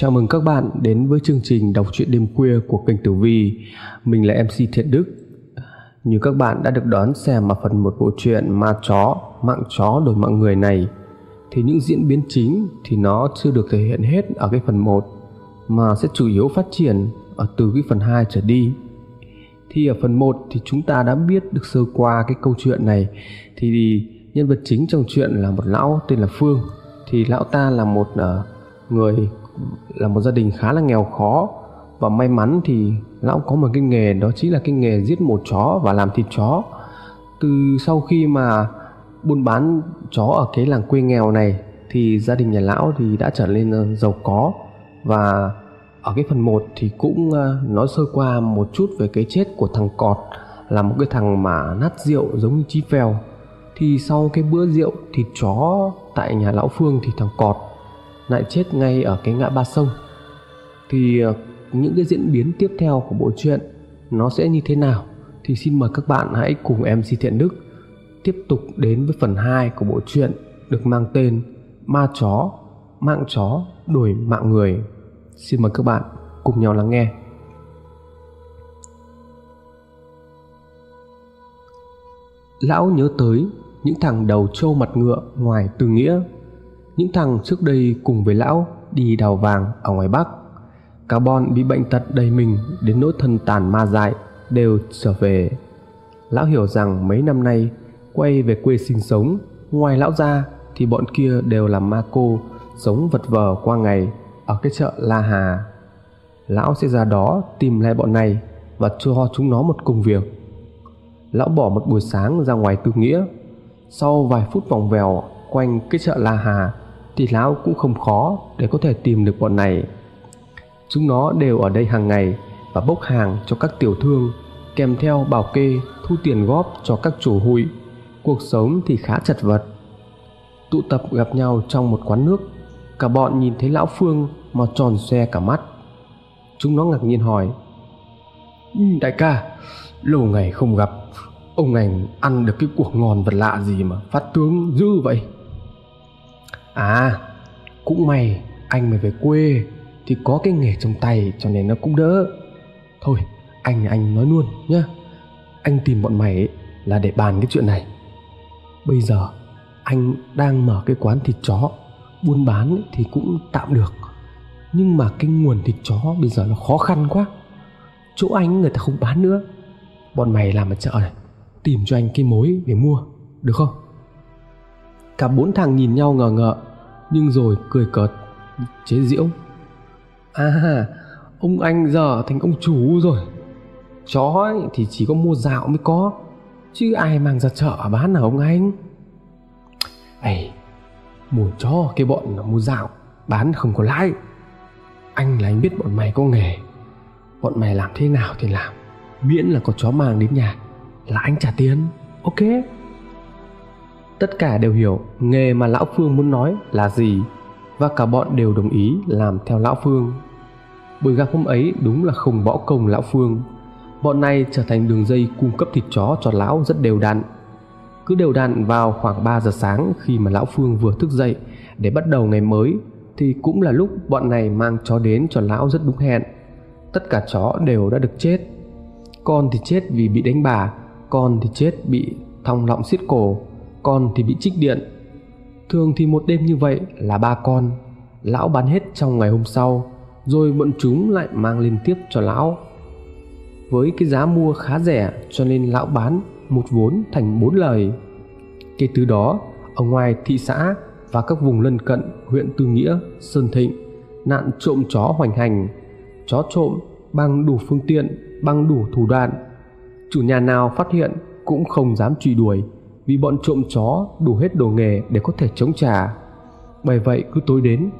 Chào mừng các bạn đến với chương trình đọc truyện đêm khuya của kênh Tử Vi. Mình là MC Thiện Đức. Như các bạn đã được đón xem ở phần một bộ truyện Ma chó, mạng chó đổi mạng người này thì những diễn biến chính thì nó chưa được thể hiện hết ở cái phần 1 mà sẽ chủ yếu phát triển ở từ cái phần 2 trở đi. Thì ở phần 1 thì chúng ta đã biết được sơ qua cái câu chuyện này thì nhân vật chính trong chuyện là một lão tên là Phương thì lão ta là một uh, người là một gia đình khá là nghèo khó. Và may mắn thì lão có một cái nghề, đó chính là cái nghề giết mổ chó và làm thịt chó. Từ sau khi mà buôn bán chó ở cái làng quê nghèo này, thì gia đình nhà lão thì đã trở nên ờ, giàu có. Và ở cái phần 1 thì cũng ờ, nói sơ qua một chút về cái chết của thằng cọt, là một cái thằng mà nát rượu giống như chí phèo. Thì sau cái bữa rượu thịt chó tại nhà lão phương thì thằng cọt lại chết ngay ở cái ngã ba sông thì ờ, những cái diễn biến tiếp theo của bộ truyện nó sẽ như thế nào thì xin mời các bạn hãy cùng MC Thiện Đức tiếp tục đến với phần 2 của bộ truyện được mang tên Ma chó, mạng chó đổi mạng người. Xin mời các bạn cùng nhau lắng nghe. Lão nhớ tới những thằng đầu trâu mặt ngựa ngoài từ nghĩa những thằng trước đây cùng với lão đi đào vàng ở ngoài Bắc. Cả bọn bị bệnh tật đầy mình đến nỗi thân tàn ma dại đều trở về. Lão hiểu rằng mấy năm nay quay về quê sinh sống, ngoài lão ra thì bọn kia đều là ma cô sống vật vờ qua ngày ở cái chợ La Hà. Lão sẽ ra đó tìm lại bọn này và cho chúng nó một công việc. Lão bỏ một buổi sáng ra ngoài tư nghĩa. Sau vài phút vòng vèo quanh cái chợ La Hà thì lão cũng không khó để có thể tìm được bọn này. Chúng nó đều ở đây hàng ngày và bốc hàng cho các tiểu thương kèm theo bảo kê thu tiền góp cho các chủ hụi. Cuộc sống thì khá chật vật. Tụ tập gặp nhau trong một quán nước, cả bọn nhìn thấy lão Phương mà tròn xe cả mắt. Chúng nó ngạc nhiên hỏi: ừ, "Đại ca, lâu ngày không gặp, ông ảnh ăn được cái cuộc ngon vật lạ gì mà phát tướng dữ vậy?" À cũng may anh mới về quê Thì có cái nghề trong tay cho nên nó cũng đỡ. Thôi, anh anh nói luôn nhá. Anh tìm bọn mày ấy là để bàn cái chuyện này. Bây giờ anh đang mở cái quán thịt chó, Buôn bán thì cũng tạm được. Nhưng mà cái nguồn thịt chó bây giờ nó khó khăn quá. Chỗ anh người ta không bán nữa. Bọn mày làm ở chợ này, Tìm cho anh cái mối để mua, Được không? Cả bốn thằng nhìn nhau ngờ ngợ nhưng rồi cười cợt chế giễu à ông anh giờ thành ông chủ rồi. Chó ấy thì chỉ có mua dạo mới có chứ ai mang ra chợ bán hả ông anh? Ây mua chó cái bọn là mua dạo bán không có lãi. Anh là anh biết bọn mày có nghề. Bọn mày làm thế nào thì làm. Miễn là có chó mang đến nhà là anh trả tiền. Ok tất cả đều hiểu nghề mà lão phương muốn nói là gì, và cả bọn đều đồng ý làm theo lão phương. Buổi gặp hôm ấy đúng là không bỏ công lão phương. Bọn này trở thành đường dây cung cấp thịt chó cho lão rất đều đặn. Cứ đều đặn vào khoảng 3 giờ sáng khi mà lão phương vừa thức dậy để bắt đầu ngày mới, thì cũng là lúc bọn này mang chó đến cho lão rất đúng hẹn. Tất cả chó đều đã được chết. Con thì chết vì bị đánh bà, con thì chết bị thòng lọng xiết cổ con thì bị trích điện. Thường thì một đêm như vậy là ba con, lão bán hết trong ngày hôm sau, rồi bọn chúng lại mang lên tiếp cho lão. Với cái giá mua khá rẻ cho nên lão bán một vốn thành bốn lời. Kể từ đó, ở ngoài thị xã và các vùng lân cận, huyện tư nghĩa, sơn thịnh, nạn trộm chó hoành hành, chó trộm bằng đủ phương tiện, bằng đủ thủ đoạn, chủ nhà nào phát hiện cũng không dám truy đuổi vì bọn trộm chó đủ hết đồ nghề để có thể chống trả. Bởi vậy cứ tối đến,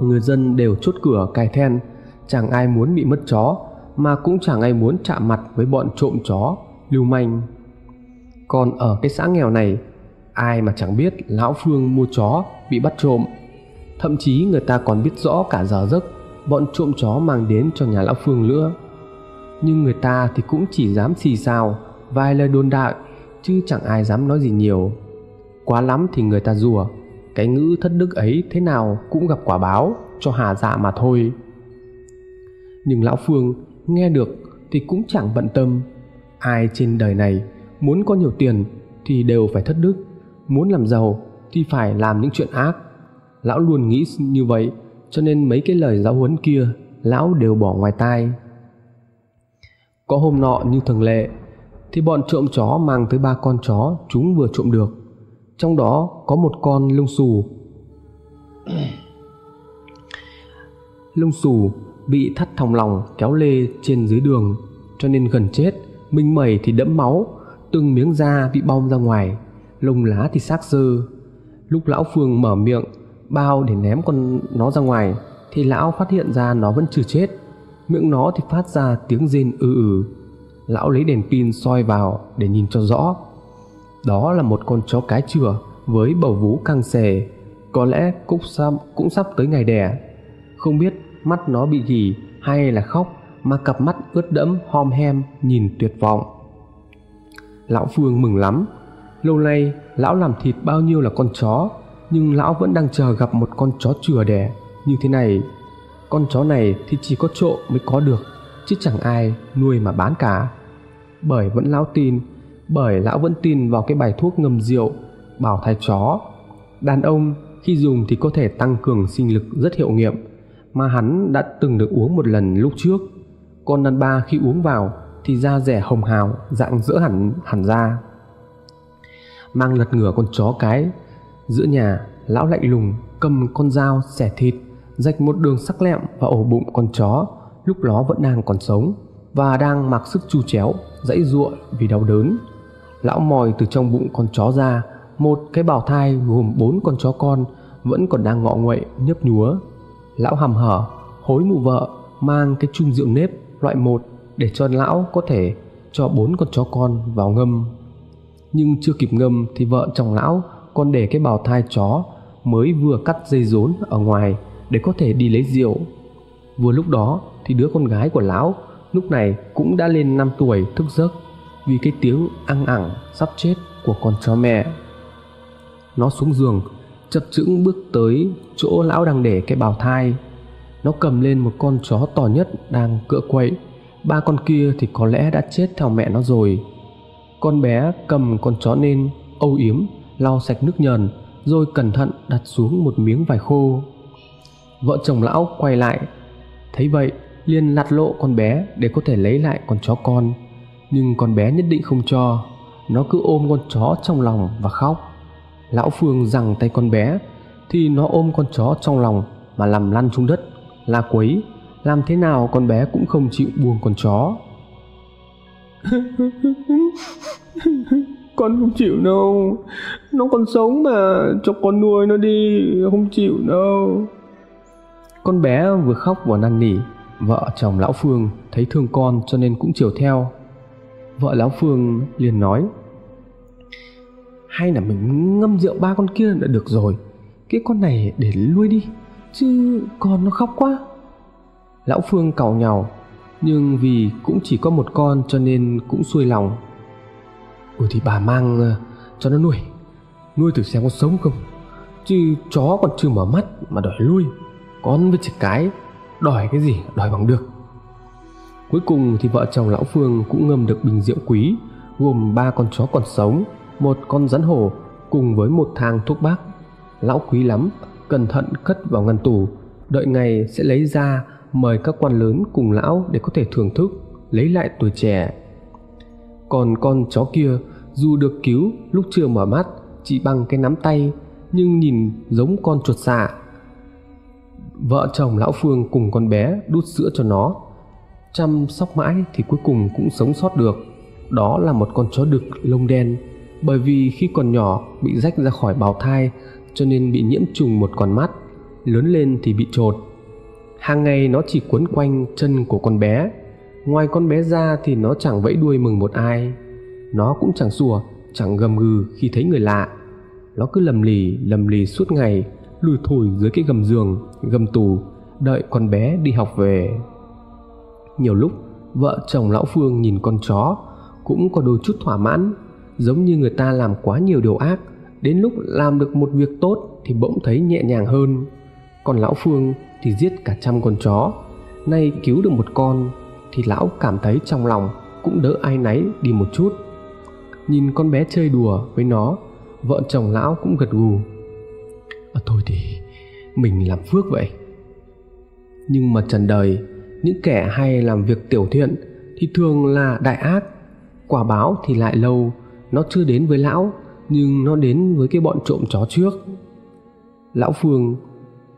người dân đều chốt cửa cài then, chẳng ai muốn bị mất chó mà cũng chẳng ai muốn chạm mặt với bọn trộm chó, lưu manh. Còn ở cái xã nghèo này, ai mà chẳng biết lão Phương mua chó bị bắt trộm. Thậm chí người ta còn biết rõ cả giờ giấc bọn trộm chó mang đến cho nhà lão Phương nữa. Nhưng người ta thì cũng chỉ dám xì xào vài lời đồn đại chứ chẳng ai dám nói gì nhiều. Quá lắm thì người ta rùa, cái ngữ thất đức ấy thế nào cũng gặp quả báo cho hà dạ mà thôi. Nhưng lão phương nghe được thì cũng chẳng bận tâm. Ai trên đời này muốn có nhiều tiền thì đều phải thất đức, muốn làm giàu thì phải làm những chuyện ác. Lão luôn nghĩ như vậy, cho nên mấy cái lời giáo huấn kia, lão đều bỏ ngoài tai. Có hôm nọ như thường lệ thì bọn trộm chó mang tới ba con chó chúng vừa trộm được. Trong đó có một con lông xù. Lông xù bị thắt thòng lòng kéo lê trên dưới đường, cho nên gần chết minh mẩy thì đẫm máu, từng miếng da bị bong ra ngoài, lông lá thì xác dơ lúc lão phương mở miệng, bao để ném con nó ra ngoài, thì lão phát hiện ra nó vẫn chưa chết. Miệng nó thì phát ra tiếng rên ư ử lão lấy đèn pin soi vào để nhìn cho rõ. Đó là một con chó cái chửa với bầu vú căng xề có lẽ cũng sắp, cũng sắp tới ngày đẻ. Không biết mắt nó bị gì hay là khóc mà cặp mắt ướt đẫm hom hem nhìn tuyệt vọng. Lão phương mừng lắm. Lâu nay lão làm thịt bao nhiêu là con chó nhưng lão vẫn đang chờ gặp một con chó chừa đẻ như thế này. Con chó này thì chỉ có trộm mới có được chứ chẳng ai nuôi mà bán cả bởi vẫn lão tin, bởi lão vẫn tin vào cái bài thuốc ngâm rượu, bảo thai chó. Đàn ông khi dùng thì có thể tăng cường sinh lực rất hiệu nghiệm, mà hắn đã từng được uống một lần lúc trước. Con đàn ba khi uống vào thì da rẻ hồng hào, dạng dỡ hẳn hẳn ra. Mang lật ngửa con chó cái, giữa nhà, lão lạnh lùng cầm con dao xẻ thịt, rạch một đường sắc lẹm vào ổ bụng con chó, lúc nó vẫn đang còn sống và đang mặc sức chu chéo dãy giụa vì đau đớn. Lão mòi từ trong bụng con chó ra, một cái bào thai gồm bốn con chó con vẫn còn đang ngọ nguậy, nhấp nhúa. Lão hầm hở, hối mụ vợ, mang cái chung rượu nếp loại một để cho lão có thể cho bốn con chó con vào ngâm. Nhưng chưa kịp ngâm thì vợ chồng lão còn để cái bào thai chó mới vừa cắt dây rốn ở ngoài để có thể đi lấy rượu. Vừa lúc đó thì đứa con gái của lão lúc này cũng đã lên 5 tuổi thức giấc vì cái tiếng ăn ẳng sắp chết của con chó mẹ. Nó xuống giường, chập chững bước tới chỗ lão đang để cái bào thai. Nó cầm lên một con chó to nhất đang cựa quậy. Ba con kia thì có lẽ đã chết theo mẹ nó rồi. Con bé cầm con chó lên âu yếm, lau sạch nước nhờn, rồi cẩn thận đặt xuống một miếng vải khô. Vợ chồng lão quay lại. Thấy vậy liền lặt lộ con bé để có thể lấy lại con chó con. Nhưng con bé nhất định không cho. Nó cứ ôm con chó trong lòng và khóc. Lão phương rằng tay con bé thì nó ôm con chó trong lòng mà làm lăn xuống đất. La quấy làm thế nào con bé cũng không chịu buông con chó. Con không chịu đâu. Nó còn sống mà cho con nuôi nó đi không chịu đâu. Con bé vừa khóc vừa năn nỉ vợ chồng lão phương thấy thương con cho nên cũng chiều theo. Vợ lão phương liền nói, hay là mình ngâm rượu ba con kia đã được rồi, cái con này để nuôi đi, chứ con nó khóc quá. Lão phương cào nhàu nhưng vì cũng chỉ có một con cho nên cũng xuôi lòng. Ừ thì bà mang ờ, cho nó nuôi nuôi thử xem có sống không? Chứ chó còn chưa mở mắt mà đòi lui con với trẻ cái đòi cái gì? Đòi bằng được. Cuối cùng thì vợ chồng lão phương cũng ngâm được bình rượu quý, gồm ba con chó còn sống, một con rắn hổ cùng với một thang thuốc bắc. Lão quý lắm, cẩn thận cất vào ngăn tủ. Đợi ngày sẽ lấy ra, mời các quan lớn cùng lão để có thể thưởng thức, lấy lại tuổi trẻ. Còn con chó kia, dù được cứu, lúc chưa mở mắt, chỉ bằng cái nắm tay, nhưng nhìn giống con chuột xạ vợ chồng lão phương cùng con bé đút sữa cho nó. Chăm sóc mãi thì cuối cùng cũng sống sót được. Đó là một con chó đực lông đen, bởi vì khi còn nhỏ bị rách ra khỏi bào thai cho nên bị nhiễm trùng một con mắt, lớn lên thì bị trột. Hàng ngày nó chỉ quấn quanh chân của con bé. Ngoài con bé ra thì nó chẳng vẫy đuôi mừng một ai. Nó cũng chẳng sủa, chẳng gầm gừ khi thấy người lạ. Nó cứ lầm lì lầm lì suốt ngày lùi thủi dưới cái gầm giường, gầm tù, đợi con bé đi học về. Nhiều lúc, vợ chồng lão phương nhìn con chó cũng có đôi chút thỏa mãn, giống như người ta làm quá nhiều điều ác, đến lúc làm được một việc tốt thì bỗng thấy nhẹ nhàng hơn. Còn lão phương thì giết cả trăm con chó, nay cứu được một con thì lão cảm thấy trong lòng cũng đỡ ai náy đi một chút. Nhìn con bé chơi đùa với nó, vợ chồng lão cũng gật gù mình làm phước vậy. Nhưng mà trần đời, những kẻ hay làm việc tiểu thiện thì thường là đại ác, quả báo thì lại lâu, nó chưa đến với lão, nhưng nó đến với cái bọn trộm chó trước. Lão phương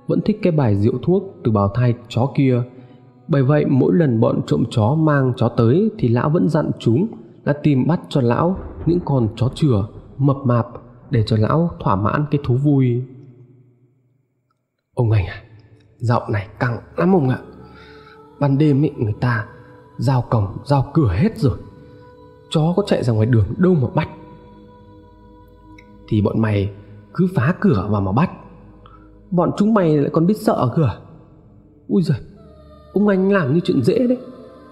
vẫn thích cái bài rượu thuốc từ bào thai chó kia, bởi vậy mỗi lần bọn trộm chó mang chó tới thì lão vẫn dặn chúng là tìm bắt cho lão những con chó chửa mập mạp để cho lão thỏa mãn cái thú vui ông anh à dạo này căng lắm ông ạ. Ban đêm ấy, người ta giao cổng, giao cửa hết rồi. Chó có chạy ra ngoài đường đâu mà bắt. Thì bọn mày cứ phá cửa vào mà bắt. Bọn chúng mày lại còn biết sợ cửa à? ui giời, ông anh làm như chuyện dễ đấy.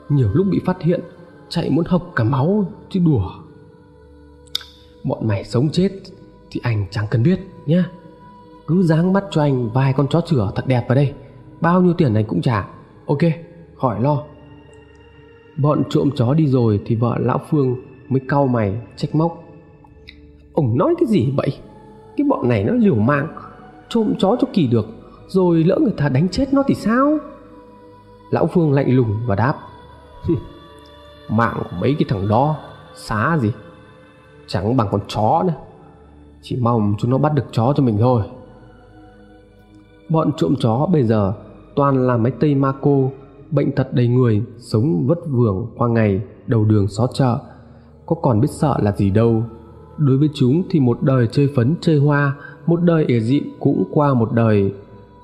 Nhiều lúc bị phát hiện, chạy muốn học cả máu chứ đùa. Bọn mày sống chết thì anh chẳng cần biết nhá cứ dáng bắt cho anh vài con chó chửa thật đẹp vào đây. Bao nhiêu tiền anh cũng trả. Ok, khỏi lo. Bọn trộm chó đi rồi thì vợ lão phương mới cau mày, trách móc. Ông nói cái gì vậy? Cái bọn này nó liều mạng, trộm chó cho kỳ được, rồi lỡ người ta đánh chết nó thì sao? Lão phương lạnh lùng và đáp. Mạng của mấy cái thằng đó xá gì? Chẳng bằng con chó nữa. Chỉ mong chúng nó bắt được chó cho mình thôi bọn trộm chó bây giờ toàn là mấy tây ma cô, bệnh thật đầy người, sống vất vưởng qua ngày, đầu đường xó chợ. Có còn biết sợ là gì đâu. Đối với chúng thì một đời chơi phấn, chơi hoa, một đời ỉa dịm cũng qua một đời.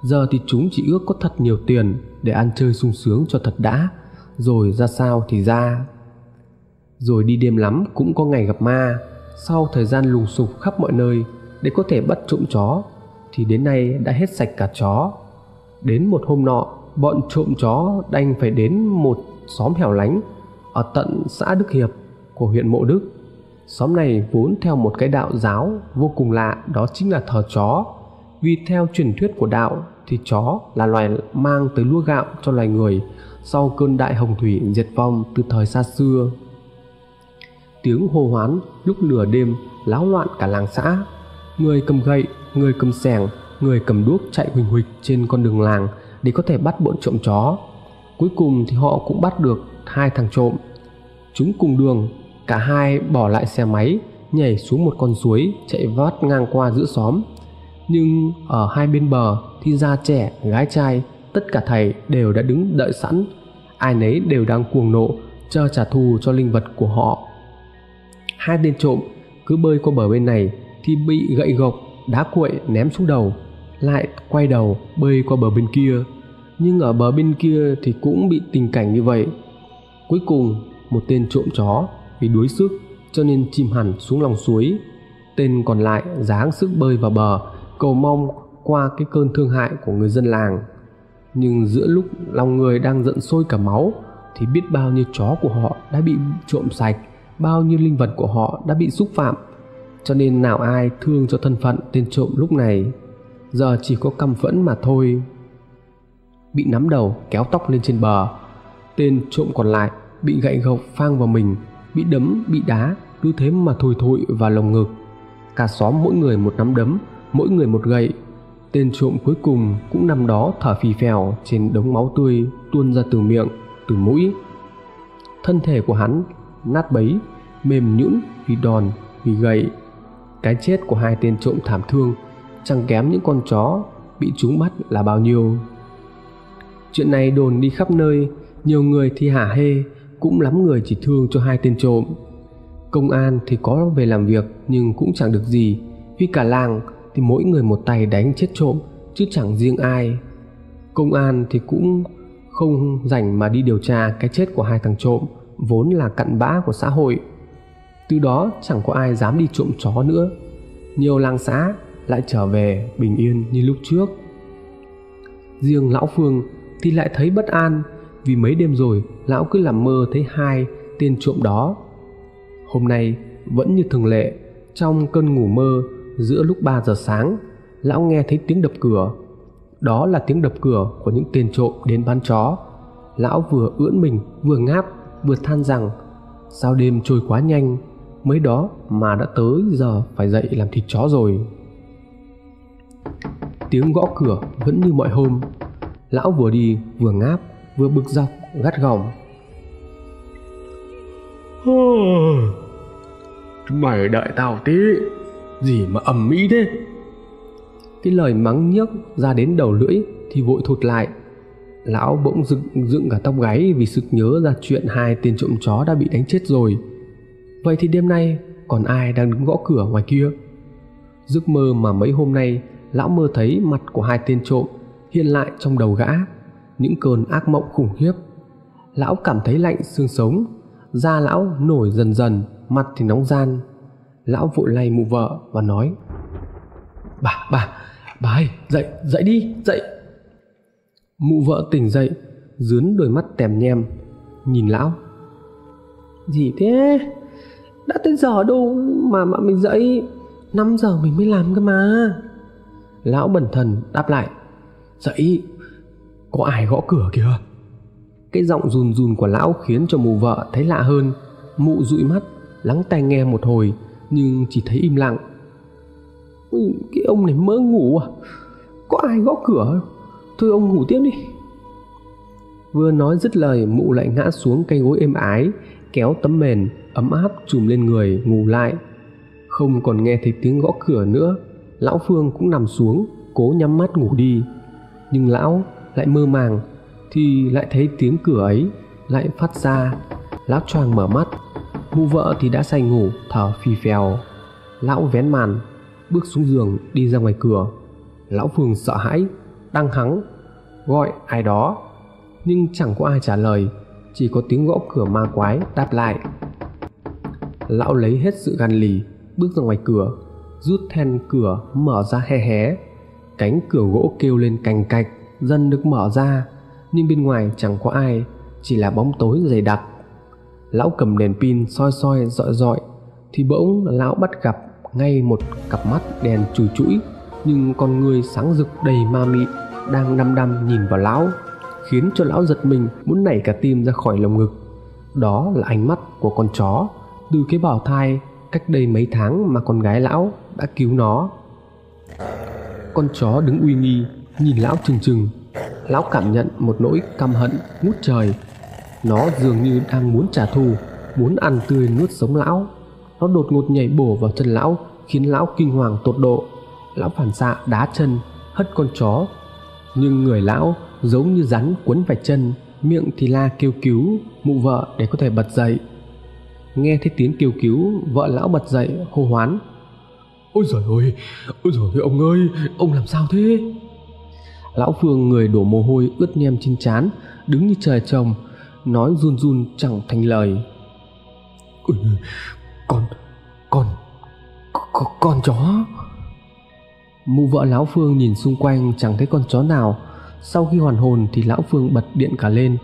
Giờ thì chúng chỉ ước có thật nhiều tiền để ăn chơi sung sướng cho thật đã. Rồi ra sao thì ra. Rồi đi đêm lắm cũng có ngày gặp ma. Sau thời gian lùng sục khắp mọi nơi để có thể bắt trộm chó thì đến nay đã hết sạch cả chó đến một hôm nọ, bọn trộm chó đành phải đến một xóm hẻo lánh ở tận xã Đức Hiệp của huyện Mộ Đức. Xóm này vốn theo một cái đạo giáo vô cùng lạ, đó chính là thờ chó. Vì theo truyền thuyết của đạo thì chó là loài mang tới lúa gạo cho loài người sau cơn đại hồng thủy diệt vong từ thời xa xưa. Tiếng hô hoán lúc nửa đêm láo loạn cả làng xã. Người cầm gậy, người cầm sẻng, người cầm đuốc chạy huỳnh huỳnh trên con đường làng để có thể bắt bọn trộm chó. Cuối cùng thì họ cũng bắt được hai thằng trộm. Chúng cùng đường, cả hai bỏ lại xe máy, nhảy xuống một con suối chạy vắt ngang qua giữa xóm. Nhưng ở hai bên bờ thì già trẻ, gái trai, tất cả thầy đều đã đứng đợi sẵn. Ai nấy đều đang cuồng nộ, chờ trả thù cho linh vật của họ. Hai tên trộm cứ bơi qua bờ bên này thì bị gậy gộc, đá cuội ném xuống đầu lại quay đầu bơi qua bờ bên kia. Nhưng ở bờ bên kia thì cũng bị tình cảnh như vậy. Cuối cùng một tên trộm chó vì đuối sức cho nên chìm hẳn xuống lòng suối. Tên còn lại dáng sức bơi vào bờ cầu mong qua cái cơn thương hại của người dân làng. Nhưng giữa lúc lòng người đang giận sôi cả máu thì biết bao nhiêu chó của họ đã bị trộm sạch bao nhiêu linh vật của họ đã bị xúc phạm cho nên nào ai thương cho thân phận tên trộm lúc này, giờ chỉ có căm phẫn mà thôi. Bị nắm đầu, kéo tóc lên trên bờ, tên trộm còn lại bị gậy gộc phang vào mình, bị đấm, bị đá, cứ thế mà thùi thụi vào lồng ngực. Cả xóm mỗi người một nắm đấm, mỗi người một gậy. Tên trộm cuối cùng cũng nằm đó thở phì phèo trên đống máu tươi tuôn ra từ miệng, từ mũi. Thân thể của hắn nát bấy, mềm nhũn vì đòn, vì gậy cái chết của hai tên trộm thảm thương, chẳng kém những con chó bị chúng bắt là bao nhiêu. Chuyện này đồn đi khắp nơi, nhiều người thì hả hê, cũng lắm người chỉ thương cho hai tên trộm. Công an thì có về làm việc nhưng cũng chẳng được gì vì cả làng thì mỗi người một tay đánh chết trộm, chứ chẳng riêng ai. Công an thì cũng không rảnh mà đi điều tra cái chết của hai thằng trộm, vốn là cặn bã của xã hội từ đó chẳng có ai dám đi trộm chó nữa. Nhiều làng xã lại trở về bình yên như lúc trước. Riêng lão phương thì lại thấy bất an vì mấy đêm rồi lão cứ làm mơ thấy hai tên trộm đó. Hôm nay vẫn như thường lệ, trong cơn ngủ mơ giữa lúc 3 giờ sáng, lão nghe thấy tiếng đập cửa. Đó là tiếng đập cửa của những tên trộm đến bán chó. Lão vừa ưỡn mình, vừa ngáp, vừa than rằng, sao đêm trôi quá nhanh mới đó mà đã tới giờ phải dậy làm thịt chó rồi. Tiếng gõ cửa vẫn như mọi hôm. Lão vừa đi vừa ngáp vừa bực dọc gắt gỏng. Mày đợi tao tí. Gì mà ầm mỹ thế? Cái lời mắng nhức ra đến đầu lưỡi thì vội thụt lại. Lão bỗng dựng dựng cả tóc gáy vì sực nhớ ra chuyện hai tên trộm chó đã bị đánh chết rồi vậy thì đêm nay còn ai đang đứng gõ cửa ngoài kia? Giấc mơ mà mấy hôm nay lão mơ thấy mặt của hai tên trộm hiện lại trong đầu gã, những cơn ác mộng khủng khiếp. Lão cảm thấy lạnh xương sống, da lão nổi dần dần, mặt thì nóng gian. Lão vội lay mụ vợ và nói, bà bà bà ơi, dậy dậy đi, dậy. Mụ vợ tỉnh dậy, dướn đôi mắt tèm nhem, nhìn lão. Gì thế? Đã tới giờ đâu mà mà mình dậy? 5 giờ mình mới làm cơ mà. Lão bẩn thần đáp lại dậy có ai gõ cửa kìa? Cái giọng run run của lão khiến cho mụ vợ thấy lạ hơn. Mụ dụi mắt lắng tai nghe một hồi nhưng chỉ thấy im lặng. Ui, cái ông này mơ ngủ à? Có ai gõ cửa? Thôi ông ngủ tiếp đi. Vừa nói dứt lời mụ lại ngã xuống cây gối êm ái kéo tấm mền ấm áp trùm lên người, ngủ lại. Không còn nghe thấy tiếng gõ cửa nữa, lão phương cũng nằm xuống, cố nhắm mắt ngủ đi. Nhưng lão lại mơ màng, thì lại thấy tiếng cửa ấy lại phát ra. Lão choàng mở mắt, mụ vợ thì đã say ngủ, thở phì phèo. Lão vén màn, bước xuống giường đi ra ngoài cửa. Lão phương sợ hãi, đang hắng, gọi ai đó? Nhưng chẳng có ai trả lời chỉ có tiếng gõ cửa ma quái đáp lại. Lão lấy hết sự gan lì, bước ra ngoài cửa, rút then cửa mở ra hé hé. Cánh cửa gỗ kêu lên cành cạch, dần được mở ra. Nhưng bên ngoài chẳng có ai, chỉ là bóng tối dày đặc. Lão cầm đèn pin soi soi dọi dọi, thì bỗng lão bắt gặp ngay một cặp mắt đèn chùi chũi, nhưng con người sáng rực đầy ma mị đang đăm đăm nhìn vào lão khiến cho lão giật mình, muốn nảy cả tim ra khỏi lồng ngực. Đó là ánh mắt của con chó, từ cái bào thai, cách đây mấy tháng mà con gái lão đã cứu nó. Con chó đứng uy nghi, nhìn lão chừng chừng lão cảm nhận một nỗi căm hận ngút trời. Nó dường như đang muốn trả thù, muốn ăn tươi nuốt sống lão. Nó đột ngột nhảy bổ vào chân lão, khiến lão kinh hoàng tột độ. Lão phản xạ đá chân, hất con chó. Nhưng người lão giống như rắn quấn phải chân miệng thì la kêu cứu mụ vợ để có thể bật dậy. Nghe thấy tiếng kêu cứu vợ lão bật dậy hô hoán. Ôi giời ơi ôi giời ơi ông ơi ông làm sao thế? Lão phương người đổ mồ hôi ướt nhem trên trán đứng như trời trồng nói run run chẳng thành lời. Ôi, con con con, con chó. Mụ vợ lão phương nhìn xung quanh chẳng thấy con chó nào sau khi hoàn hồn thì lão phương bật điện cả lên,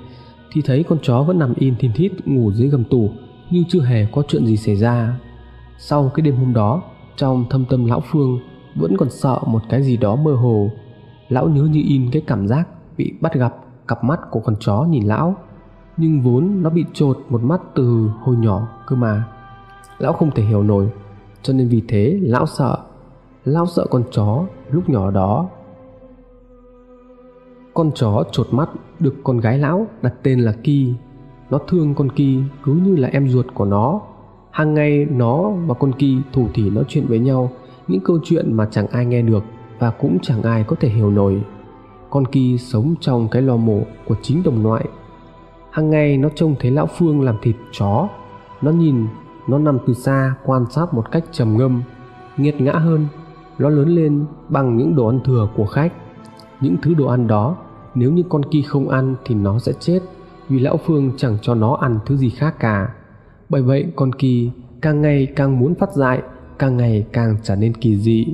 thì thấy con chó vẫn nằm im thìn thít ngủ dưới gầm tủ như chưa hề có chuyện gì xảy ra. Sau cái đêm hôm đó, trong thâm tâm lão phương vẫn còn sợ một cái gì đó mơ hồ. Lão nhớ như in cái cảm giác bị bắt gặp cặp mắt của con chó nhìn lão, nhưng vốn nó bị trột một mắt từ hồi nhỏ cơ mà. Lão không thể hiểu nổi, cho nên vì thế lão sợ. Lão sợ con chó lúc nhỏ đó con chó chột mắt được con gái lão đặt tên là Ki. Nó thương con Ki cứ như là em ruột của nó. Hàng ngày nó và con Ki thủ thỉ nói chuyện với nhau những câu chuyện mà chẳng ai nghe được và cũng chẳng ai có thể hiểu nổi. Con Ki sống trong cái lò mổ của chính đồng loại. Hàng ngày nó trông thấy lão Phương làm thịt chó. Nó nhìn, nó nằm từ xa quan sát một cách trầm ngâm. Nghiệt ngã hơn, nó lớn lên bằng những đồ ăn thừa của khách. Những thứ đồ ăn đó nếu như con kia không ăn thì nó sẽ chết, vì lão phương chẳng cho nó ăn thứ gì khác cả. Bởi vậy con kỳ càng ngày càng muốn phát dại, càng ngày càng trở nên kỳ dị.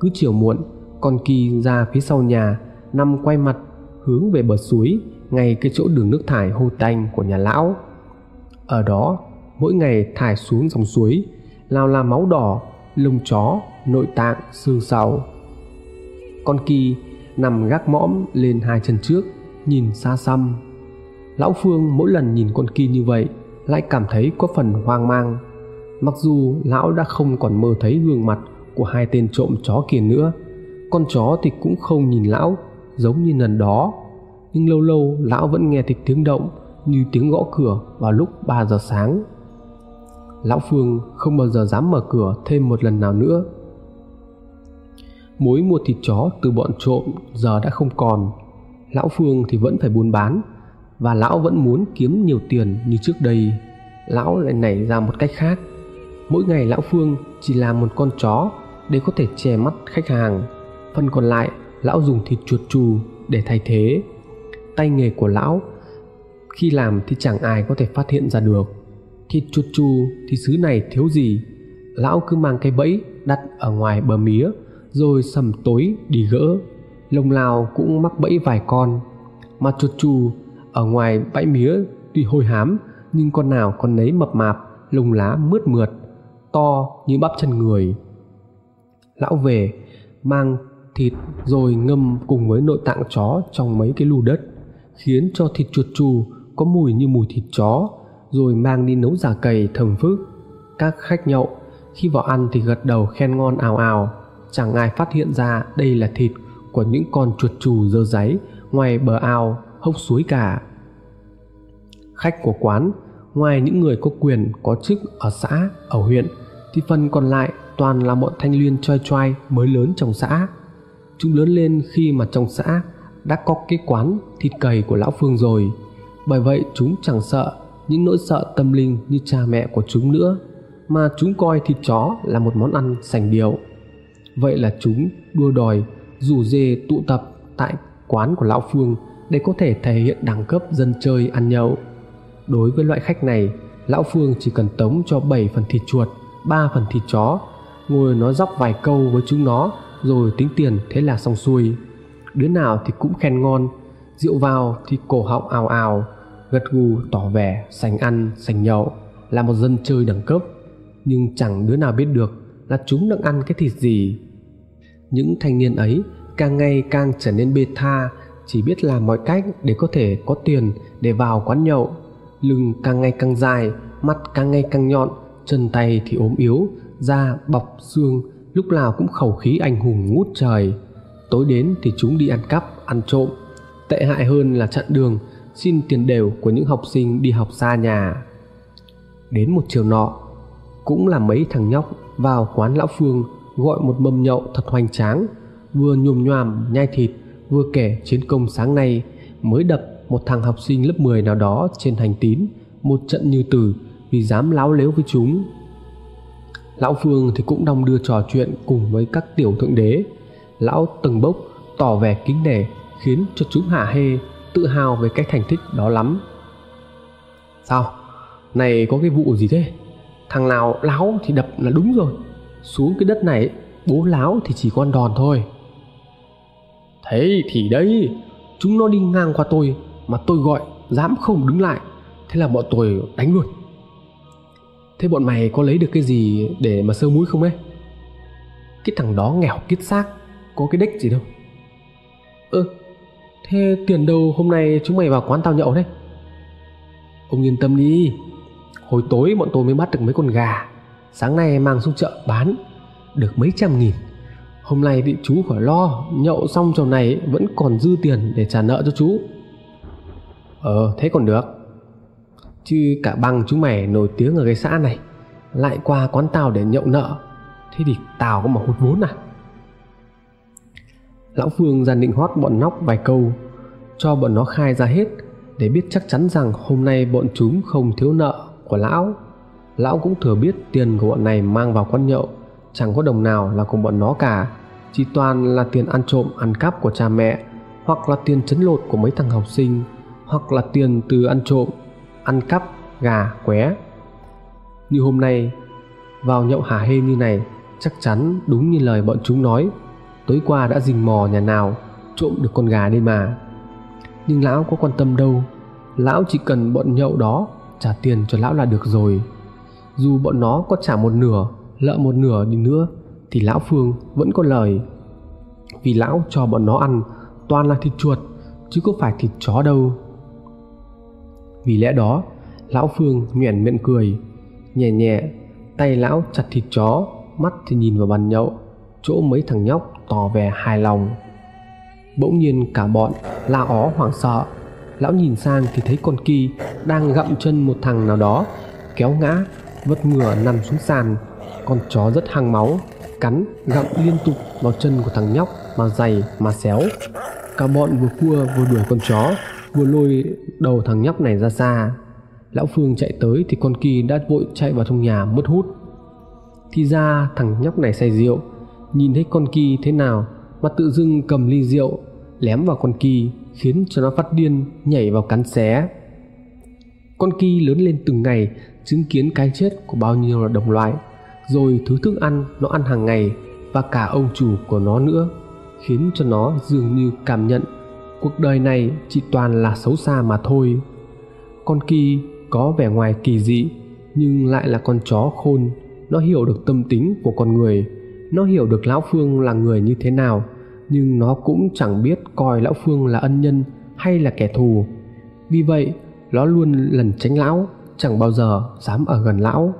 Cứ chiều muộn, con kỳ ra phía sau nhà, nằm quay mặt, hướng về bờ suối, ngay cái chỗ đường nước thải hô tanh của nhà lão. Ở đó, mỗi ngày thải xuống dòng suối, lao là máu đỏ, lông chó, nội tạng, xương sầu con kỳ nằm gác mõm lên hai chân trước, nhìn xa xăm. Lão phương mỗi lần nhìn con kia như vậy lại cảm thấy có phần hoang mang. Mặc dù lão đã không còn mơ thấy gương mặt của hai tên trộm chó kia nữa, con chó thì cũng không nhìn lão giống như lần đó. Nhưng lâu lâu lão vẫn nghe thấy tiếng động như tiếng gõ cửa vào lúc 3 giờ sáng. Lão phương không bao giờ dám mở cửa thêm một lần nào nữa mối mua thịt chó từ bọn trộm giờ đã không còn. Lão phương thì vẫn phải buôn bán, và lão vẫn muốn kiếm nhiều tiền như trước đây. Lão lại nảy ra một cách khác. Mỗi ngày lão phương chỉ làm một con chó để có thể che mắt khách hàng. Phần còn lại, lão dùng thịt chuột chù để thay thế. Tay nghề của lão, khi làm thì chẳng ai có thể phát hiện ra được. Thịt chuột chù thì xứ này thiếu gì? Lão cứ mang cái bẫy đặt ở ngoài bờ mía rồi sầm tối đi gỡ. Lồng lao cũng mắc bẫy vài con, mà chuột chù ở ngoài bãi mía tuy hôi hám, nhưng con nào con nấy mập mạp, lông lá mướt mượt, to như bắp chân người. Lão về, mang thịt rồi ngâm cùng với nội tạng chó trong mấy cái lù đất, khiến cho thịt chuột chù có mùi như mùi thịt chó, rồi mang đi nấu giả cầy thầm phức. Các khách nhậu, khi vào ăn thì gật đầu khen ngon ào ào chẳng ai phát hiện ra đây là thịt của những con chuột chù dơ giấy ngoài bờ ao, hốc suối cả. Khách của quán, ngoài những người có quyền có chức ở xã, ở huyện, thì phần còn lại toàn là bọn thanh liên choi choai mới lớn trong xã. Chúng lớn lên khi mà trong xã đã có cái quán thịt cầy của lão phương rồi. Bởi vậy chúng chẳng sợ những nỗi sợ tâm linh như cha mẹ của chúng nữa, mà chúng coi thịt chó là một món ăn sành điệu vậy là chúng đua đòi, rủ dê tụ tập tại quán của lão phương để có thể thể hiện đẳng cấp dân chơi ăn nhậu. Đối với loại khách này, lão phương chỉ cần tống cho 7 phần thịt chuột 3 phần thịt chó, ngồi nói dóc vài câu với chúng nó, rồi tính tiền thế là xong xuôi. Đứa nào thì cũng khen ngon, rượu vào thì cổ họng ào ào, gật gù tỏ vẻ sành ăn, sành nhậu, là một dân chơi đẳng cấp. Nhưng chẳng đứa nào biết được là chúng đang ăn cái thịt gì những thanh niên ấy càng ngày càng trở nên bê tha, chỉ biết làm mọi cách để có thể có tiền để vào quán nhậu. Lưng càng ngày càng dài mắt càng ngày càng nhọn, chân tay thì ốm yếu, da bọc xương, lúc nào cũng khẩu khí anh hùng ngút trời. Tối đến thì chúng đi ăn cắp, ăn trộm. Tệ hại hơn là chặn đường, xin tiền đều của những học sinh đi học xa nhà. Đến một chiều nọ, cũng là mấy thằng nhóc vào quán lão phương gọi một mâm nhậu thật hoành tráng, vừa nhùm nhoàm nhai thịt, vừa kể chiến công sáng nay, mới đập một thằng học sinh lớp 10 nào đó trên hành tín, một trận như tử vì dám láo lếu với chúng. Lão phương thì cũng đong đưa trò chuyện cùng với các tiểu thượng đế. Lão từng bốc tỏ vẻ kính nể, khiến cho chúng hạ hê, tự hào về cái thành tích đó lắm. Sao? Này có cái vụ gì thế? Thằng nào láo thì đập là đúng rồi xuống cái đất này bố láo thì chỉ con đòn thôi. Thế thì đấy chúng nó đi ngang qua tôi mà tôi gọi dám không đứng lại. Thế là bọn tôi đánh luôn. Thế bọn mày có lấy được cái gì để mà sơ mũi không ấy? Cái thằng đó nghèo kiết xác có cái đếch gì đâu. Ơ ừ, thế tiền đâu hôm nay chúng mày vào quán tao nhậu đấy? Ông yên tâm đi hồi tối bọn tôi mới bắt được mấy con gà sáng nay mang xuống chợ bán, được mấy trăm nghìn. Hôm nay bị chú khỏi lo, nhậu xong trò này vẫn còn dư tiền để trả nợ cho chú. Ờ thế còn được. Chứ cả băng chúng mày nổi tiếng ở cái xã này, lại qua quán tao để nhậu nợ. Thế thì tao có mà hút vốn à? Lão phương ra định hót bọn nóc vài câu, cho bọn nó khai ra hết để biết chắc chắn rằng hôm nay bọn chúng không thiếu nợ của lão lão cũng thừa biết tiền của bọn này mang vào quán nhậu, chẳng có đồng nào là của bọn nó cả. Chỉ toàn là tiền ăn trộm, ăn cắp của cha mẹ, hoặc là tiền chấn lột của mấy thằng học sinh, hoặc là tiền từ ăn trộm, ăn cắp, gà, qué. Như hôm nay, vào nhậu hả hê như này, chắc chắn đúng như lời bọn chúng nói, tối qua đã rình mò nhà nào, trộm được con gà đây mà. Nhưng lão có quan tâm đâu, lão chỉ cần bọn nhậu đó trả tiền cho lão là được rồi dù bọn nó có trả một nửa, lợ một nửa đi nữa, thì lão phương vẫn có lời. Vì lão cho bọn nó ăn, toàn là thịt chuột, chứ có phải thịt chó đâu. Vì lẽ đó, lão phương nhoẻn miệng cười, nhẹ nhẹ, tay lão chặt thịt chó, mắt thì nhìn vào bàn nhậu, chỗ mấy thằng nhóc tỏ vẻ hài lòng. Bỗng nhiên cả bọn la ó hoảng sợ, lão nhìn sang thì thấy con kỳ đang gặm chân một thằng nào đó, kéo ngã vất ngửa nằm xuống sàn. Con chó rất hăng máu, cắn, gặm liên tục vào chân của thằng nhóc mà dày mà xéo. Cả bọn vừa cua vừa đuổi con chó, vừa lôi đầu thằng nhóc này ra xa. Lão phương chạy tới thì con kỳ đã vội chạy vào trong nhà mất hút. Thì ra thằng nhóc này say rượu, nhìn thấy con kỳ thế nào mà tự dưng cầm ly rượu, lém vào con kỳ, khiến cho nó phát điên nhảy vào cắn xé. Con kỳ lớn lên từng ngày chứng kiến cái chết của bao nhiêu là đồng loại, rồi thứ thức ăn nó ăn hàng ngày và cả ông chủ của nó nữa, khiến cho nó dường như cảm nhận cuộc đời này chỉ toàn là xấu xa mà thôi. Con kỳ có vẻ ngoài kỳ dị, nhưng lại là con chó khôn. Nó hiểu được tâm tính của con người, nó hiểu được lão phương là người như thế nào, nhưng nó cũng chẳng biết coi lão phương là ân nhân hay là kẻ thù. Vì vậy, nó luôn lẩn tránh lão chẳng bao giờ dám ở gần lão.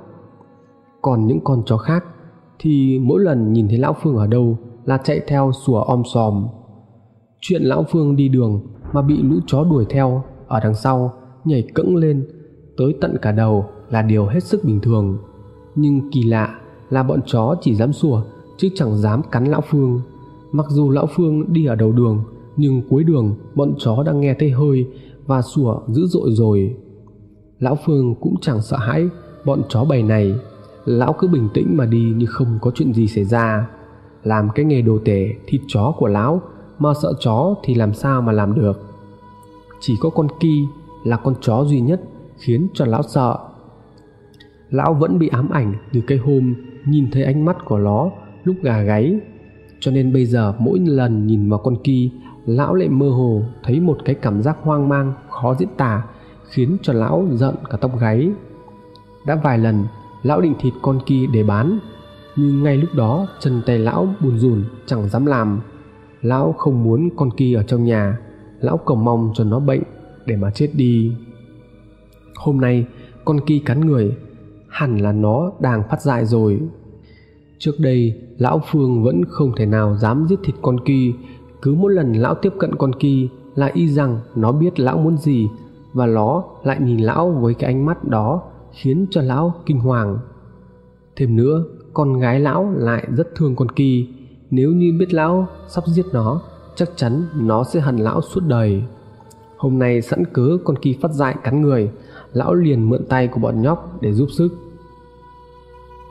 Còn những con chó khác thì mỗi lần nhìn thấy lão phương ở đâu là chạy theo sủa om sòm. Chuyện lão phương đi đường mà bị lũ chó đuổi theo ở đằng sau nhảy cẫng lên tới tận cả đầu là điều hết sức bình thường. Nhưng kỳ lạ là bọn chó chỉ dám sủa chứ chẳng dám cắn lão phương. Mặc dù lão phương đi ở đầu đường, nhưng cuối đường bọn chó đang nghe thấy hơi và sủa dữ dội rồi lão phương cũng chẳng sợ hãi bọn chó bầy này. Lão cứ bình tĩnh mà đi như không có chuyện gì xảy ra. Làm cái nghề đồ tể thịt chó của lão, mà sợ chó thì làm sao mà làm được? Chỉ có con ki là con chó duy nhất khiến cho lão sợ. Lão vẫn bị ám ảnh từ cái hôm nhìn thấy ánh mắt của nó lúc gà gáy. Cho nên bây giờ mỗi lần nhìn vào con ki, lão lại mơ hồ thấy một cái cảm giác hoang mang, khó diễn tả khiến cho lão giận cả tóc gáy. Đã vài lần, lão định thịt con kỳ để bán, nhưng ngay lúc đó chân tay lão buồn rùn, chẳng dám làm. Lão không muốn con kỳ ở trong nhà, lão cầu mong cho nó bệnh để mà chết đi. Hôm nay, con kỳ cắn người, hẳn là nó đang phát dại rồi. Trước đây, lão phương vẫn không thể nào dám giết thịt con kỳ cứ mỗi lần lão tiếp cận con kỳ là y rằng nó biết lão muốn gì và nó lại nhìn lão với cái ánh mắt đó, khiến cho lão kinh hoàng. Thêm nữa, con gái lão lại rất thương con kỳ nếu như biết lão sắp giết nó, chắc chắn nó sẽ hận lão suốt đời. Hôm nay sẵn cớ con kỳ phát dại cắn người, lão liền mượn tay của bọn nhóc để giúp sức.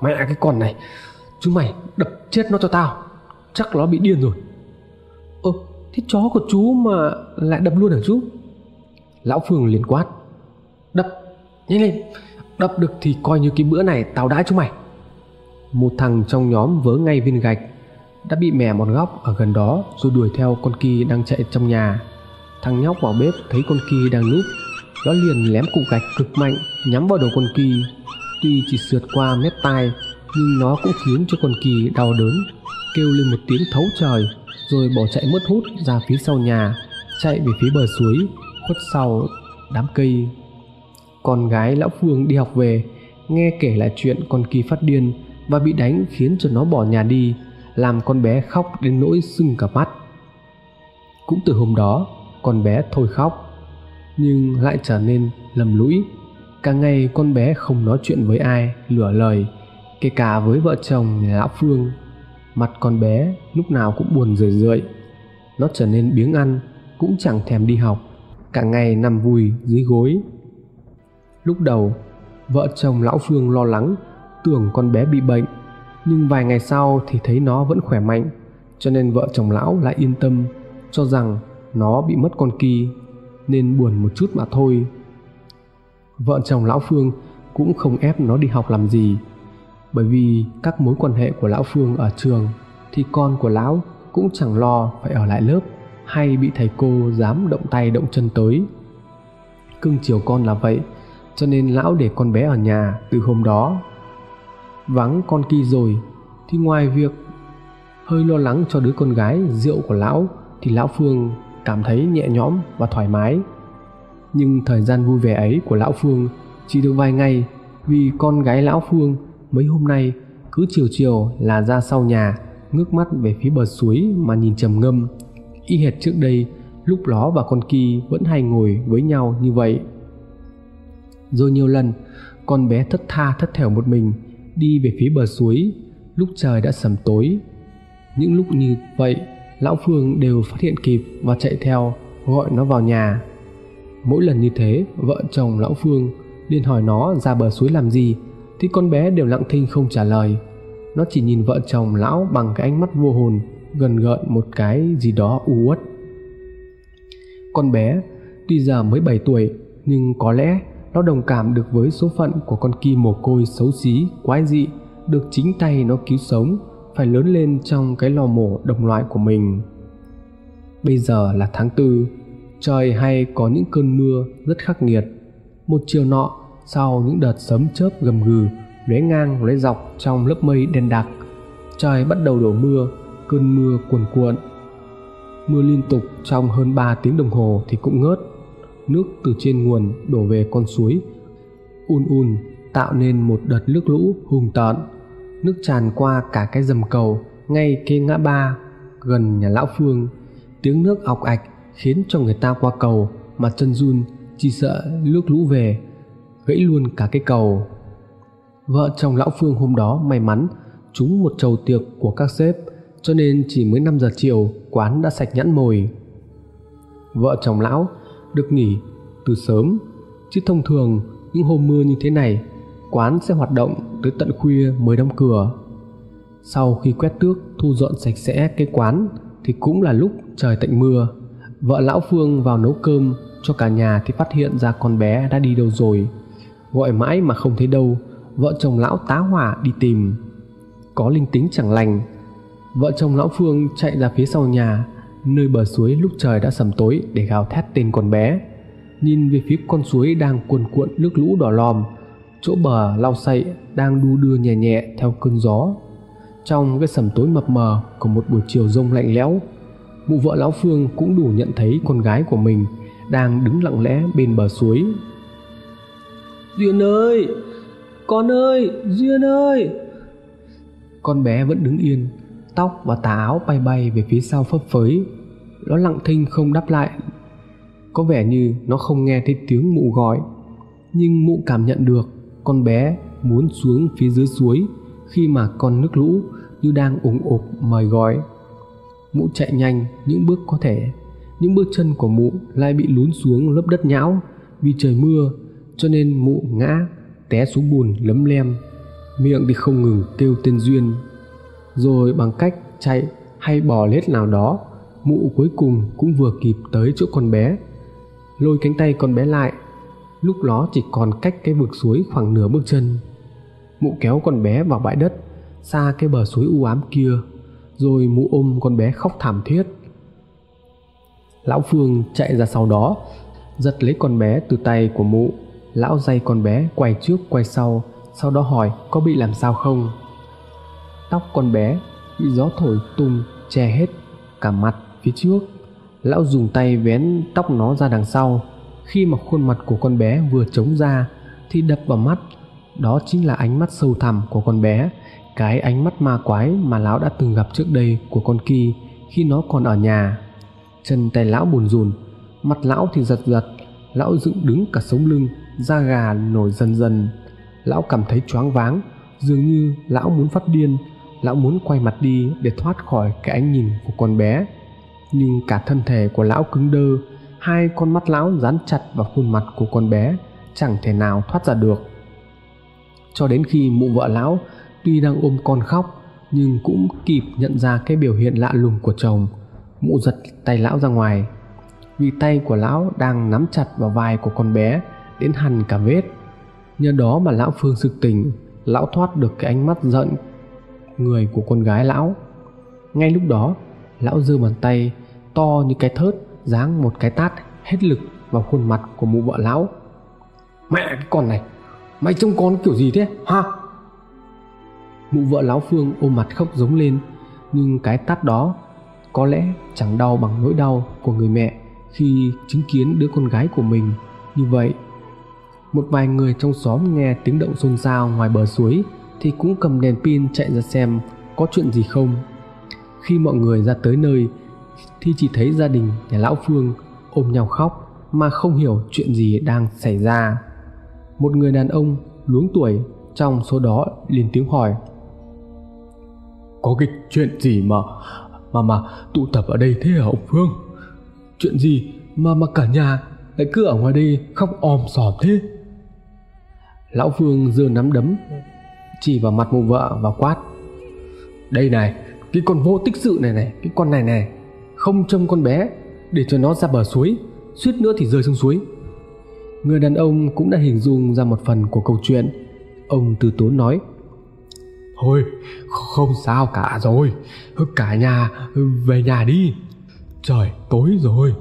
Mẹ cái con này, chúng mày đập chết nó cho tao, chắc nó bị điên rồi. Ơ, thế chó của chú mà lại đập luôn hả chú? Lão phương liền quát. Đập, nhanh lên, đập được thì coi như cái bữa này tao đãi chúng mày. Một thằng trong nhóm vớ ngay viên gạch, đã bị mè một góc ở gần đó rồi đuổi theo con kỳ đang chạy trong nhà. Thằng nhóc vào bếp thấy con kỳ đang núp nó liền lém cục gạch cực mạnh, nhắm vào đầu con kỳ. Tuy chỉ sượt qua mép tai, nhưng nó cũng khiến cho con kỳ đau đớn, kêu lên một tiếng thấu trời, rồi bỏ chạy mất hút ra phía sau nhà, chạy về phía bờ suối khuất sau đám cây. Con gái lão phương đi học về, nghe kể lại chuyện con kỳ phát điên và bị đánh khiến cho nó bỏ nhà đi, làm con bé khóc đến nỗi sưng cả mắt. Cũng từ hôm đó, con bé thôi khóc, nhưng lại trở nên lầm lũi. Cả ngày con bé không nói chuyện với ai, lửa lời, kể cả với vợ chồng nhà lão phương. Mặt con bé lúc nào cũng buồn rười rượi, nó trở nên biếng ăn, cũng chẳng thèm đi học cả ngày nằm vùi dưới gối. Lúc đầu, vợ chồng lão phương lo lắng, tưởng con bé bị bệnh, nhưng vài ngày sau thì thấy nó vẫn khỏe mạnh, cho nên vợ chồng lão lại yên tâm, cho rằng nó bị mất con kỳ nên buồn một chút mà thôi. Vợ chồng lão phương cũng không ép nó đi học làm gì, bởi vì các mối quan hệ của lão phương ở trường thì con của lão cũng chẳng lo phải ở lại lớp hay bị thầy cô dám động tay động chân tới. Cưng chiều con là vậy, cho nên lão để con bé ở nhà từ hôm đó. Vắng con kỳ rồi, thì ngoài việc hơi lo lắng cho đứa con gái rượu của lão, thì lão phương cảm thấy nhẹ nhõm và thoải mái. Nhưng thời gian vui vẻ ấy của lão phương chỉ được vài ngày, vì con gái lão phương mấy hôm nay cứ chiều chiều là ra sau nhà, ngước mắt về phía bờ suối mà nhìn trầm ngâm y hệt trước đây, lúc nó và con kỳ vẫn hay ngồi với nhau như vậy. Rồi nhiều lần, con bé thất tha thất thểu một mình đi về phía bờ suối, lúc trời đã sầm tối. Những lúc như vậy, lão phương đều phát hiện kịp và chạy theo, gọi nó vào nhà. Mỗi lần như thế, vợ chồng lão phương liền hỏi nó ra bờ suối làm gì, thì con bé đều lặng thinh không trả lời. Nó chỉ nhìn vợ chồng lão bằng cái ánh mắt vô hồn gần gợn một cái gì đó u uất. Con bé tuy giờ mới 7 tuổi, nhưng có lẽ nó đồng cảm được với số phận của con kia mồ côi xấu xí, quái dị, được chính tay nó cứu sống, phải lớn lên trong cái lò mổ đồng loại của mình. Bây giờ là tháng tư, trời hay có những cơn mưa rất khắc nghiệt. Một chiều nọ, sau những đợt sấm chớp gầm gừ, lóe ngang lóe dọc trong lớp mây đen đặc, trời bắt đầu đổ mưa cơn mưa cuồn cuộn. Mưa liên tục trong hơn 3 tiếng đồng hồ thì cũng ngớt. Nước từ trên nguồn đổ về con suối, un un tạo nên một đợt nước lũ hùng tợn. Nước tràn qua cả cái dầm cầu ngay kê ngã ba gần nhà lão phương. Tiếng nước ọc ạch khiến cho người ta qua cầu mà chân run, chỉ sợ nước lũ về, gãy luôn cả cái cầu. Vợ chồng lão phương hôm đó may mắn trúng một chầu tiệc của các sếp cho nên chỉ mới 5 giờ chiều, quán đã sạch nhãn mồi. Vợ chồng lão được nghỉ từ sớm, chứ thông thường những hôm mưa như thế này, quán sẽ hoạt động tới tận khuya mới đóng cửa. Sau khi quét tước, thu dọn sạch sẽ cái quán, thì cũng là lúc trời tạnh mưa. Vợ lão phương vào nấu cơm, cho cả nhà thì phát hiện ra con bé đã đi đâu rồi. Gọi mãi mà không thấy đâu, vợ chồng lão tá hỏa đi tìm. Có linh tính chẳng lành vợ chồng lão phương chạy ra phía sau nhà nơi bờ suối lúc trời đã sầm tối để gào thét tên con bé. Nhìn về phía con suối đang cuồn cuộn nước lũ đỏ lòm chỗ bờ lau sậy đang đu đưa nhẹ nhẹ theo cơn gió. Trong cái sầm tối mập mờ của một buổi chiều rông lạnh lẽo mụ vợ lão phương cũng đủ nhận thấy con gái của mình đang đứng lặng lẽ bên bờ suối. Duyên ơi! Con ơi! Duyên ơi! Con bé vẫn đứng yên tóc và tà áo bay bay về phía sau phấp phới. Nó lặng thinh không đáp lại. Có vẻ như nó không nghe thấy tiếng mụ gọi, nhưng mụ cảm nhận được con bé muốn xuống phía dưới suối khi mà con nước lũ như đang ủng ục mời gọi. Mụ chạy nhanh những bước có thể. Những bước chân của mụ lại bị lún xuống lớp đất nhão vì trời mưa, cho nên mụ ngã té xuống bùn lấm lem. Miệng thì không ngừng kêu tên duyên rồi bằng cách chạy hay bò lết nào đó, mụ cuối cùng cũng vừa kịp tới chỗ con bé. Lôi cánh tay con bé lại, lúc nó chỉ còn cách cái vực suối khoảng nửa bước chân. Mụ kéo con bé vào bãi đất, xa cái bờ suối u ám kia, rồi mụ ôm con bé khóc thảm thiết. Lão phương chạy ra sau đó, giật lấy con bé từ tay của mụ. Lão dây con bé quay trước quay sau sau đó hỏi có bị làm sao không? Tóc con bé bị gió thổi tung che hết cả mặt phía trước. Lão dùng tay vén tóc nó ra đằng sau. Khi mà khuôn mặt của con bé vừa trống ra thì đập vào mắt. Đó chính là ánh mắt sâu thẳm của con bé, cái ánh mắt ma quái mà lão đã từng gặp trước đây của con kỳ khi nó còn ở nhà. Chân tay lão buồn rùn, mặt lão thì giật giật. Lão dựng đứng cả sống lưng, da gà nổi dần dần. Lão cảm thấy choáng váng, dường như lão muốn phát điên lão muốn quay mặt đi để thoát khỏi cái ánh nhìn của con bé. Nhưng cả thân thể của lão cứng đơ, hai con mắt lão dán chặt vào khuôn mặt của con bé, chẳng thể nào thoát ra được. Cho đến khi mụ vợ lão tuy đang ôm con khóc, nhưng cũng kịp nhận ra cái biểu hiện lạ lùng của chồng, mụ giật tay lão ra ngoài. Vì tay của lão đang nắm chặt vào vai của con bé đến hằn cả vết. Nhờ đó mà lão phương sực tỉnh, lão thoát được cái ánh mắt giận người của con gái lão. Ngay lúc đó, lão giơ bàn tay to như cái thớt, giáng một cái tát hết lực vào khuôn mặt của mụ vợ lão. Mẹ, cái con này, mày trông con kiểu gì thế, ha? Mụ vợ lão phương ôm mặt khóc giống lên, nhưng cái tát đó có lẽ chẳng đau bằng nỗi đau của người mẹ khi chứng kiến đứa con gái của mình như vậy. Một vài người trong xóm nghe tiếng động xôn xao ngoài bờ suối thì cũng cầm đèn pin chạy ra xem có chuyện gì không. Khi mọi người ra tới nơi, thì chỉ thấy gia đình nhà lão phương ôm nhau khóc mà không hiểu chuyện gì đang xảy ra. Một người đàn ông luống tuổi trong số đó liền tiếng hỏi, có cái chuyện gì mà mà mà tụ tập ở đây thế hả ông phương? Chuyện gì mà mà cả nhà lại cứ ở ngoài đây khóc om sòm thế? Lão phương giơ nắm đấm chỉ vào mặt mụ vợ và quát. Đây này, cái con vô tích sự này này, cái con này này, không trông con bé, để cho nó ra bờ suối, suýt nữa thì rơi xuống suối. Người đàn ông cũng đã hình dung ra một phần của câu chuyện. Ông từ tốn nói, thôi, không sao cả rồi, cả nhà về nhà đi. Trời, tối rồi.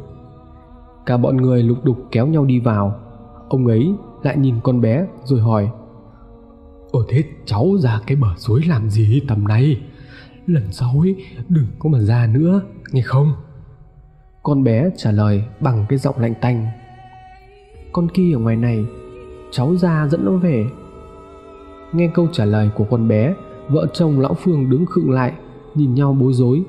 Cả bọn người lục đục kéo nhau đi vào. Ông ấy lại nhìn con bé rồi hỏi ồ thế cháu ra cái bờ suối làm gì tầm này? Lần sau ấy, đừng có mà ra nữa, nghe không? Con bé trả lời bằng cái giọng lạnh tanh. Con kia ở ngoài này, cháu ra dẫn nó về. Nghe câu trả lời của con bé, vợ chồng lão phương đứng khựng lại, nhìn nhau bối rối.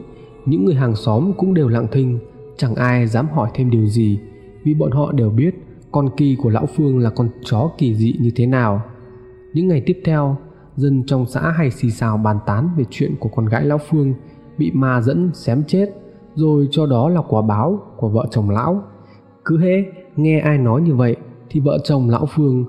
Những người hàng xóm cũng đều lặng thinh, chẳng ai dám hỏi thêm điều gì, vì bọn họ đều biết con kỳ của lão phương là con chó kỳ dị như thế nào những ngày tiếp theo, dân trong xã hay xì xào bàn tán về chuyện của con gái lão phương bị ma dẫn, xém chết, rồi cho đó là quả báo của vợ chồng lão. Cứ hễ nghe ai nói như vậy, thì vợ chồng lão phương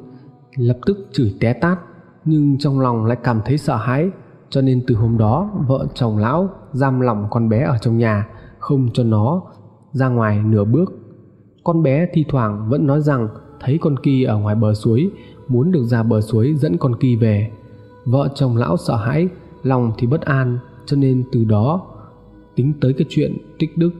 lập tức chửi té tát, nhưng trong lòng lại cảm thấy sợ hãi. Cho nên từ hôm đó, vợ chồng lão giam lỏng con bé ở trong nhà, không cho nó ra ngoài nửa bước. Con bé thi thoảng vẫn nói rằng thấy con kỳ ở ngoài bờ suối, muốn được ra bờ suối dẫn con kỳ về. Vợ chồng lão sợ hãi, lòng thì bất an, cho nên từ đó tính tới cái chuyện tích đức.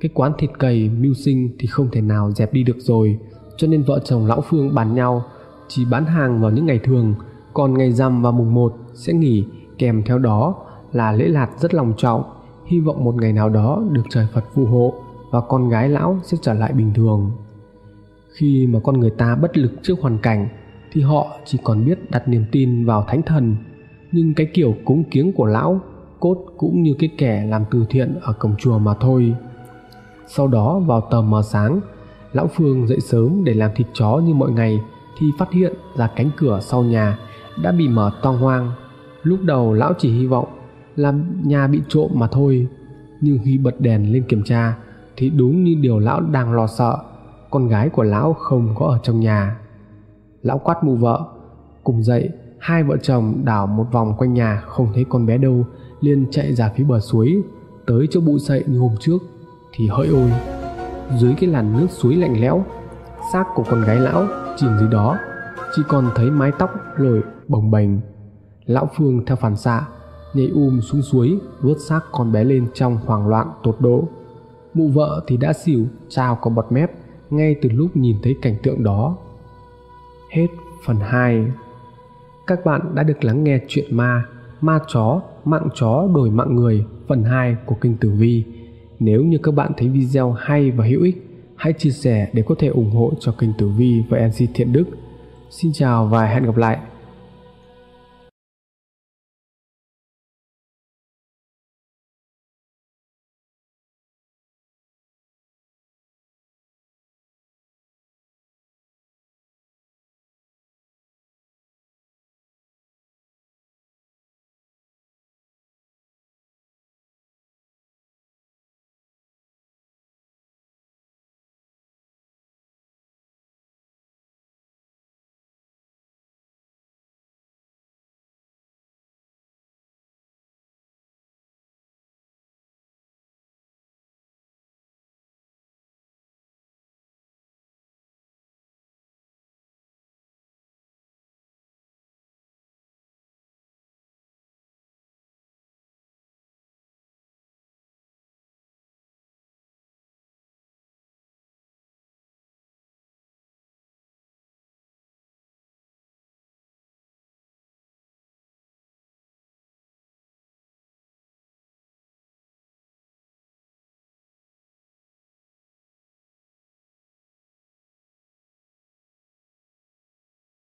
Cái quán thịt cầy mưu sinh thì không thể nào dẹp đi được rồi, cho nên vợ chồng lão phương bàn nhau, chỉ bán hàng vào những ngày thường, còn ngày rằm và mùng 1 sẽ nghỉ, kèm theo đó là lễ lạt rất lòng trọng. Hy vọng một ngày nào đó được trời Phật phù hộ và con gái lão sẽ trở lại bình thường khi mà con người ta bất lực trước hoàn cảnh, thì họ chỉ còn biết đặt niềm tin vào thánh thần. Nhưng cái kiểu cúng kiếng của lão, cốt cũng như cái kẻ làm từ thiện ở cổng chùa mà thôi. Sau đó, vào tờ mờ sáng, lão phương dậy sớm để làm thịt chó như mọi ngày, thì phát hiện ra cánh cửa sau nhà đã bị mở toang hoang. Lúc đầu, lão chỉ hy vọng là nhà bị trộm mà thôi, nhưng khi bật đèn lên kiểm tra, thì đúng như điều lão đang lo sợ con gái của lão không có ở trong nhà. Lão quát mụ vợ, cùng dậy, hai vợ chồng đảo một vòng quanh nhà không thấy con bé đâu, liền chạy ra phía bờ suối, tới chỗ bụi sậy như hôm trước, thì hỡi ôi, dưới cái làn nước suối lạnh lẽo, xác của con gái lão chìm dưới đó, chỉ còn thấy mái tóc lồi bồng bềnh. Lão phương theo phản xạ, nhảy um xuống suối, vớt xác con bé lên trong hoảng loạn tột độ. Mụ vợ thì đã xỉu, trao có bọt mép ngay từ lúc nhìn thấy cảnh tượng đó, hết phần 2 các bạn đã được lắng nghe chuyện ma ma chó, mạng chó, đổi mạng người, phần 2 của kinh tử vi. Nếu như các bạn thấy video hay và hữu ích, hãy chia sẻ để có thể ủng hộ cho kênh tử vi và MC thiện đức. Xin chào và hẹn gặp lại.